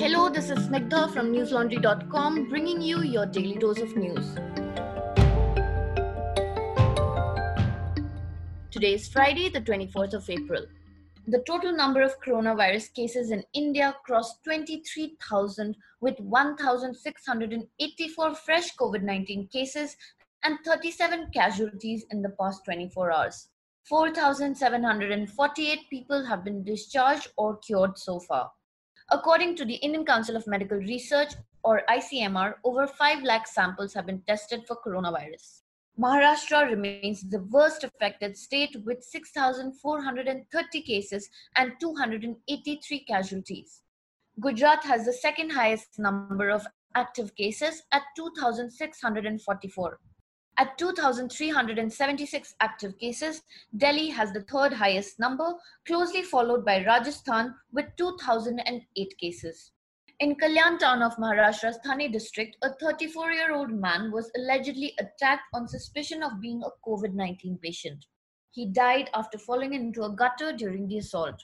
Hello, this is Snigdha from newslaundry.com bringing you your daily dose of news. Today is Friday, the 24th of April. The total number of coronavirus cases in India crossed 23,000 with 1,684 fresh COVID 19 cases and 37 casualties in the past 24 hours. 4,748 people have been discharged or cured so far. According to the Indian Council of Medical Research, or ICMR, over 5 lakh samples have been tested for coronavirus. Maharashtra remains the worst affected state with 6,430 cases and 283 casualties. Gujarat has the second highest number of active cases at 2,644. At 2,376 active cases, Delhi has the third highest number, closely followed by Rajasthan with 2,008 cases. In Kalyan town of Maharashtra's Thane district, a 34 year old man was allegedly attacked on suspicion of being a COVID 19 patient. He died after falling into a gutter during the assault.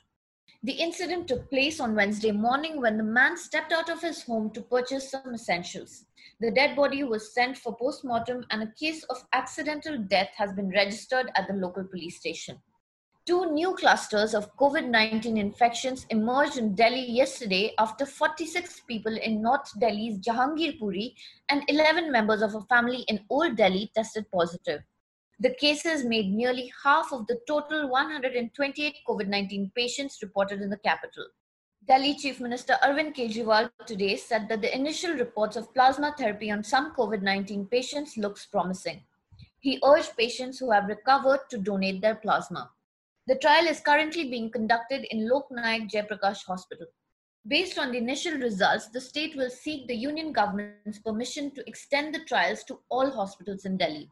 The incident took place on Wednesday morning when the man stepped out of his home to purchase some essentials. The dead body was sent for post-mortem and a case of accidental death has been registered at the local police station. Two new clusters of COVID 19 infections emerged in Delhi yesterday after 46 people in North Delhi's Jahangirpuri and 11 members of a family in Old Delhi tested positive. The cases made nearly half of the total 128 COVID 19 patients reported in the capital. Delhi Chief Minister Arvind Kejriwal today said that the initial reports of plasma therapy on some COVID 19 patients looks promising. He urged patients who have recovered to donate their plasma. The trial is currently being conducted in Lok Nayak Jayaprakash Hospital. Based on the initial results, the state will seek the union government's permission to extend the trials to all hospitals in Delhi.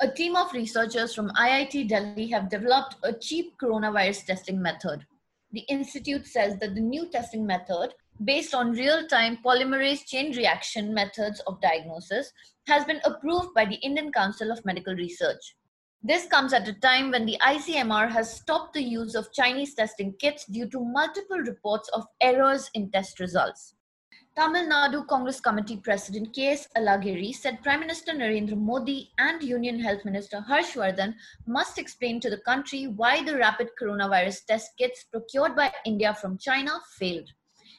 A team of researchers from IIT Delhi have developed a cheap coronavirus testing method the Institute says that the new testing method, based on real time polymerase chain reaction methods of diagnosis, has been approved by the Indian Council of Medical Research. This comes at a time when the ICMR has stopped the use of Chinese testing kits due to multiple reports of errors in test results. Tamil Nadu Congress Committee President K.S. Alagiri said Prime Minister Narendra Modi and Union Health Minister Harshvardhan must explain to the country why the rapid coronavirus test kits procured by India from China failed.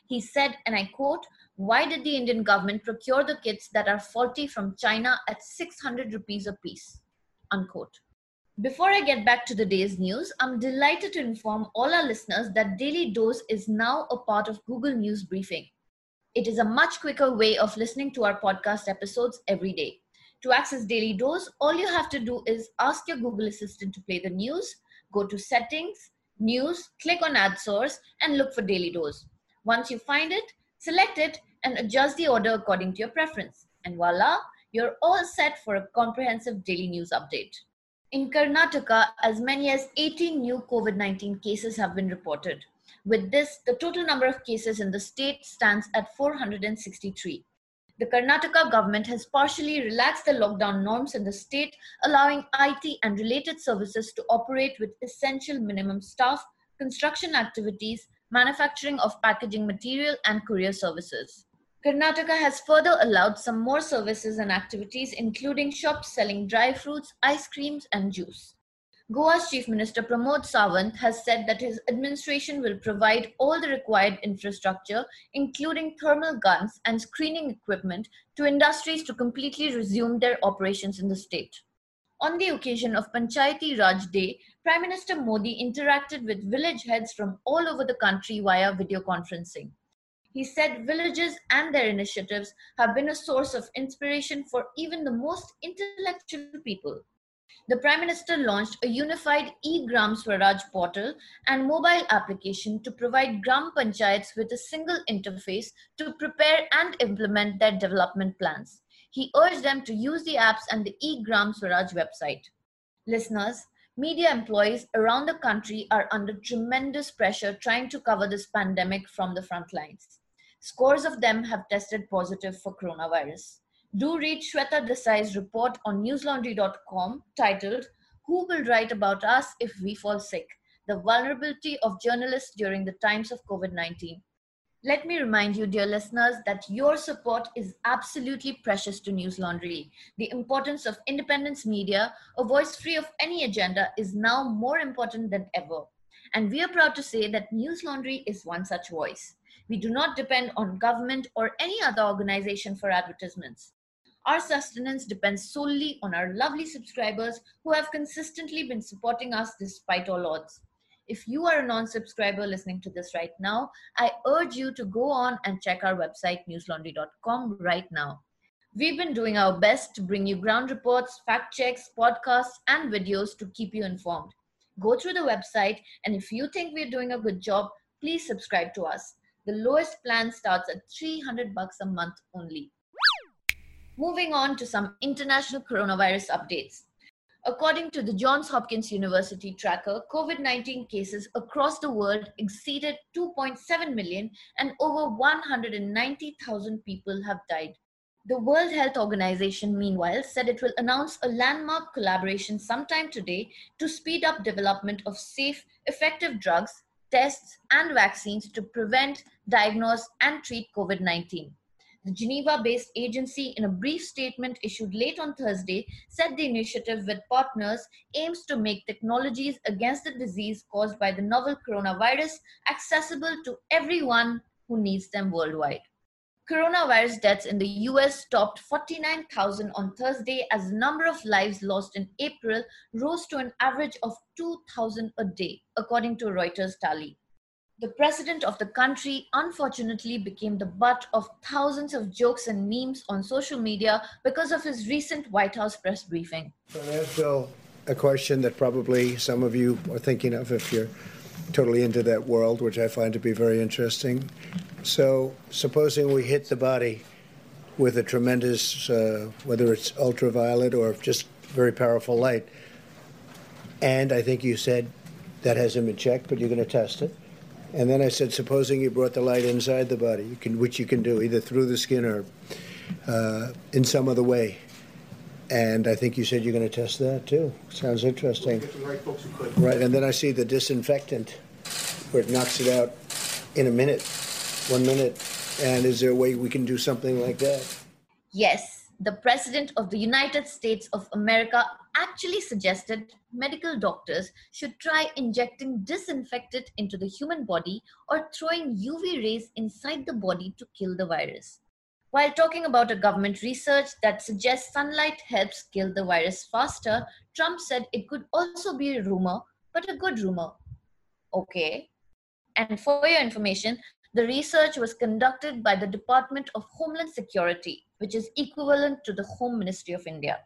He said, and I quote, why did the Indian government procure the kits that are faulty from China at 600 rupees a piece? Unquote. Before I get back to the day's news, I'm delighted to inform all our listeners that Daily Dose is now a part of Google News Briefing. It is a much quicker way of listening to our podcast episodes every day. To access Daily Dose, all you have to do is ask your Google Assistant to play the news, go to Settings, News, click on Ad Source, and look for Daily Dose. Once you find it, select it and adjust the order according to your preference. And voila, you're all set for a comprehensive daily news update. In Karnataka, as many as 18 new COVID 19 cases have been reported. With this, the total number of cases in the state stands at 463. The Karnataka government has partially relaxed the lockdown norms in the state, allowing IT and related services to operate with essential minimum staff, construction activities, manufacturing of packaging material, and courier services. Karnataka has further allowed some more services and activities, including shops selling dry fruits, ice creams, and juice. Goa's Chief Minister Pramod Sawant has said that his administration will provide all the required infrastructure, including thermal guns and screening equipment, to industries to completely resume their operations in the state. On the occasion of Panchayati Raj Day, Prime Minister Modi interacted with village heads from all over the country via video conferencing. He said villages and their initiatives have been a source of inspiration for even the most intellectual people the Prime Minister launched a unified e-Gram Swaraj portal and mobile application to provide Gram Panchayats with a single interface to prepare and implement their development plans. He urged them to use the apps and the e-Gram Swaraj website. Listeners, media employees around the country are under tremendous pressure trying to cover this pandemic from the front lines. Scores of them have tested positive for coronavirus. Do read Shweta Desai's report on newslaundry.com titled Who Will Write About Us If We Fall Sick? The Vulnerability of Journalists During the Times of COVID 19. Let me remind you, dear listeners, that your support is absolutely precious to News Laundry. The importance of independence media, a voice free of any agenda, is now more important than ever. And we are proud to say that News Laundry is one such voice. We do not depend on government or any other organization for advertisements. Our sustenance depends solely on our lovely subscribers who have consistently been supporting us despite all odds. If you are a non subscriber listening to this right now, I urge you to go on and check our website, newslaundry.com, right now. We've been doing our best to bring you ground reports, fact checks, podcasts, and videos to keep you informed. Go through the website, and if you think we're doing a good job, please subscribe to us. The lowest plan starts at 300 bucks a month only. Moving on to some international coronavirus updates. According to the Johns Hopkins University tracker, COVID 19 cases across the world exceeded 2.7 million and over 190,000 people have died. The World Health Organization, meanwhile, said it will announce a landmark collaboration sometime today to speed up development of safe, effective drugs, tests, and vaccines to prevent, diagnose, and treat COVID 19. The Geneva based agency, in a brief statement issued late on Thursday, said the initiative with partners aims to make technologies against the disease caused by the novel coronavirus accessible to everyone who needs them worldwide. Coronavirus deaths in the US topped 49,000 on Thursday as the number of lives lost in April rose to an average of 2,000 a day, according to Reuters tally. The president of the country unfortunately became the butt of thousands of jokes and memes on social media because of his recent White House press briefing. So ask Bill a question that probably some of you are thinking of if you're totally into that world, which I find to be very interesting. So, supposing we hit the body with a tremendous, uh, whether it's ultraviolet or just very powerful light, and I think you said that hasn't been checked, but you're going to test it. And then I said, supposing you brought the light inside the body, you can, which you can do either through the skin or uh, in some other way. And I think you said you're going to test that too. Sounds interesting. Right, and then I see the disinfectant, where it knocks it out in a minute, one minute. And is there a way we can do something like that? Yes, the President of the United States of America actually suggested medical doctors should try injecting disinfectant into the human body or throwing UV rays inside the body to kill the virus. While talking about a government research that suggests sunlight helps kill the virus faster, Trump said it could also be a rumor, but a good rumor. Okay. And for your information, the research was conducted by the Department of Homeland Security, which is equivalent to the Home Ministry of India.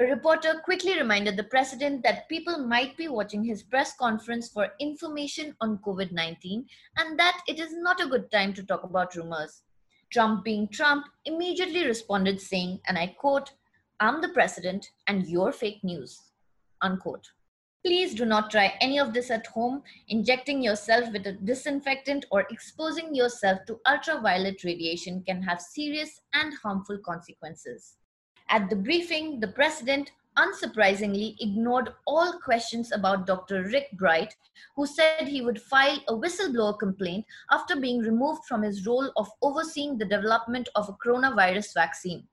A reporter quickly reminded the president that people might be watching his press conference for information on COVID 19 and that it is not a good time to talk about rumors. Trump, being Trump, immediately responded saying, and I quote, I'm the president and you're fake news. Unquote. Please do not try any of this at home. Injecting yourself with a disinfectant or exposing yourself to ultraviolet radiation can have serious and harmful consequences. At the briefing, the president unsurprisingly ignored all questions about Dr. Rick Bright, who said he would file a whistleblower complaint after being removed from his role of overseeing the development of a coronavirus vaccine.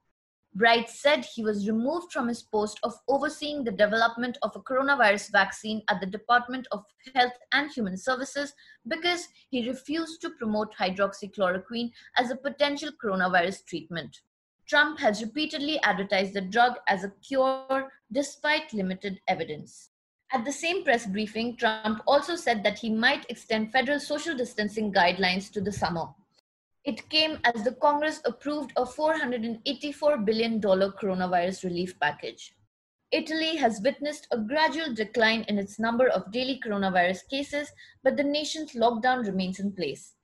Bright said he was removed from his post of overseeing the development of a coronavirus vaccine at the Department of Health and Human Services because he refused to promote hydroxychloroquine as a potential coronavirus treatment. Trump has repeatedly advertised the drug as a cure despite limited evidence. At the same press briefing, Trump also said that he might extend federal social distancing guidelines to the summer. It came as the Congress approved a $484 billion coronavirus relief package. Italy has witnessed a gradual decline in its number of daily coronavirus cases, but the nation's lockdown remains in place.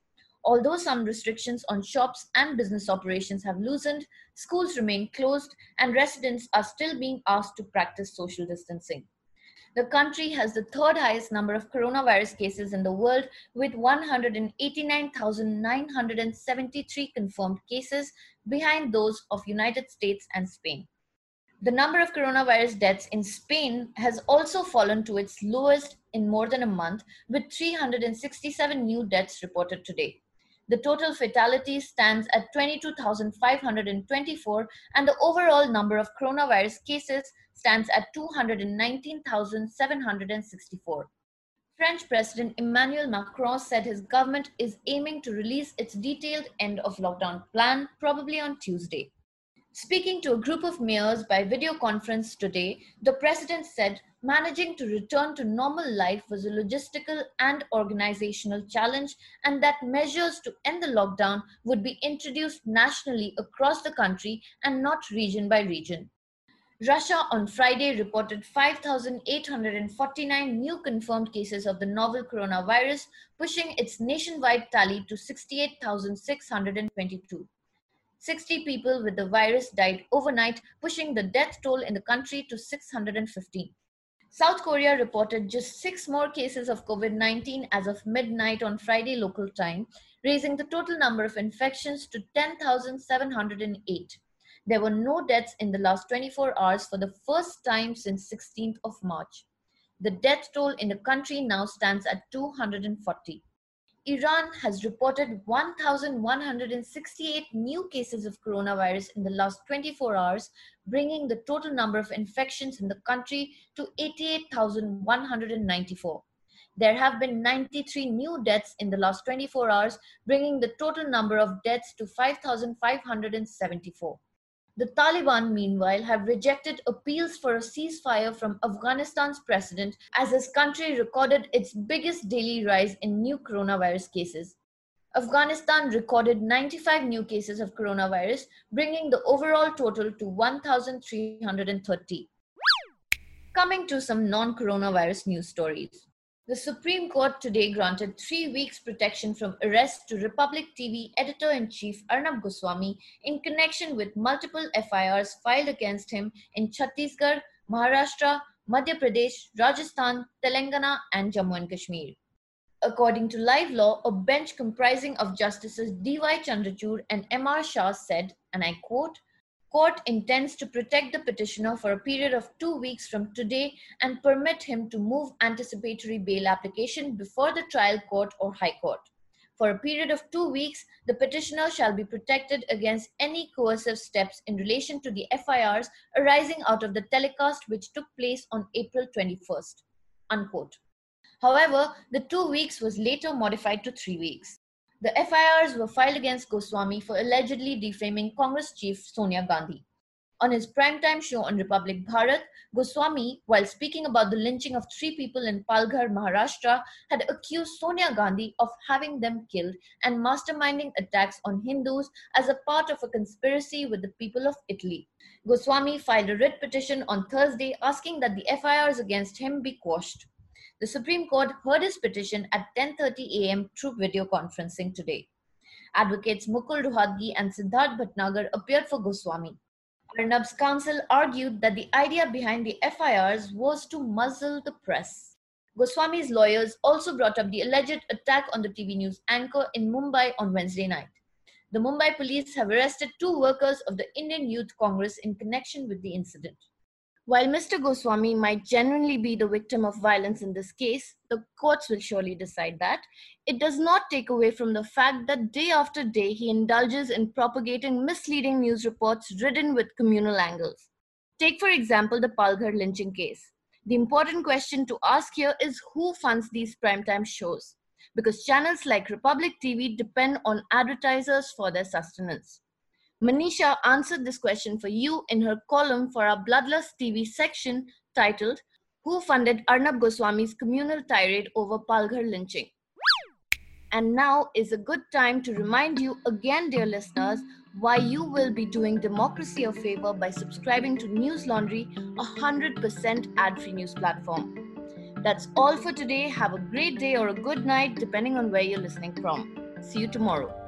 Although some restrictions on shops and business operations have loosened, schools remain closed and residents are still being asked to practice social distancing. The country has the third highest number of coronavirus cases in the world with 189,973 confirmed cases behind those of United States and Spain. The number of coronavirus deaths in Spain has also fallen to its lowest in more than a month with 367 new deaths reported today. The total fatalities stands at 22,524 and the overall number of coronavirus cases stands at 219,764. French President Emmanuel Macron said his government is aiming to release its detailed end of lockdown plan probably on Tuesday. Speaking to a group of mayors by video conference today, the president said managing to return to normal life was a logistical and organizational challenge, and that measures to end the lockdown would be introduced nationally across the country and not region by region. Russia on Friday reported 5,849 new confirmed cases of the novel coronavirus, pushing its nationwide tally to 68,622. 60 people with the virus died overnight, pushing the death toll in the country to 615. South Korea reported just six more cases of COVID 19 as of midnight on Friday local time, raising the total number of infections to 10,708. There were no deaths in the last 24 hours for the first time since 16th of March. The death toll in the country now stands at 240. Iran has reported 1,168 new cases of coronavirus in the last 24 hours, bringing the total number of infections in the country to 88,194. There have been 93 new deaths in the last 24 hours, bringing the total number of deaths to 5,574. The Taliban, meanwhile, have rejected appeals for a ceasefire from Afghanistan's president as his country recorded its biggest daily rise in new coronavirus cases. Afghanistan recorded 95 new cases of coronavirus, bringing the overall total to 1,330. Coming to some non coronavirus news stories. The Supreme Court today granted three weeks protection from arrest to Republic TV editor in chief Arnab Goswami in connection with multiple FIRs filed against him in Chhattisgarh, Maharashtra, Madhya Pradesh, Rajasthan, Telangana, and Jammu and Kashmir. According to Live Law, a bench comprising of Justices D.Y. Chandrachud and M.R. Shah said, and I quote, Court intends to protect the petitioner for a period of two weeks from today and permit him to move anticipatory bail application before the trial court or high court. For a period of two weeks, the petitioner shall be protected against any coercive steps in relation to the FIRs arising out of the telecast which took place on April 21st. Unquote. However, the two weeks was later modified to three weeks. The FIRs were filed against Goswami for allegedly defaming Congress chief Sonia Gandhi. On his primetime show on Republic Bharat, Goswami, while speaking about the lynching of three people in Palghar, Maharashtra, had accused Sonia Gandhi of having them killed and masterminding attacks on Hindus as a part of a conspiracy with the people of Italy. Goswami filed a writ petition on Thursday asking that the FIRs against him be quashed. The Supreme Court heard his petition at 10:30 a.m. through video conferencing today. Advocates Mukul Rohatgi and Siddharth Bhatnagar appeared for Goswami. Arnab's counsel argued that the idea behind the FIRs was to muzzle the press. Goswami's lawyers also brought up the alleged attack on the TV news anchor in Mumbai on Wednesday night. The Mumbai police have arrested two workers of the Indian Youth Congress in connection with the incident. While Mr. Goswami might genuinely be the victim of violence in this case, the courts will surely decide that. It does not take away from the fact that day after day he indulges in propagating misleading news reports ridden with communal angles. Take, for example, the Palghar lynching case. The important question to ask here is who funds these primetime shows? Because channels like Republic TV depend on advertisers for their sustenance. Manisha answered this question for you in her column for our Bloodlust TV section titled Who Funded Arnab Goswami's Communal Tirade Over Palghar Lynching? And now is a good time to remind you again, dear listeners, why you will be doing democracy a favor by subscribing to News Laundry, a 100% ad free news platform. That's all for today. Have a great day or a good night, depending on where you're listening from. See you tomorrow.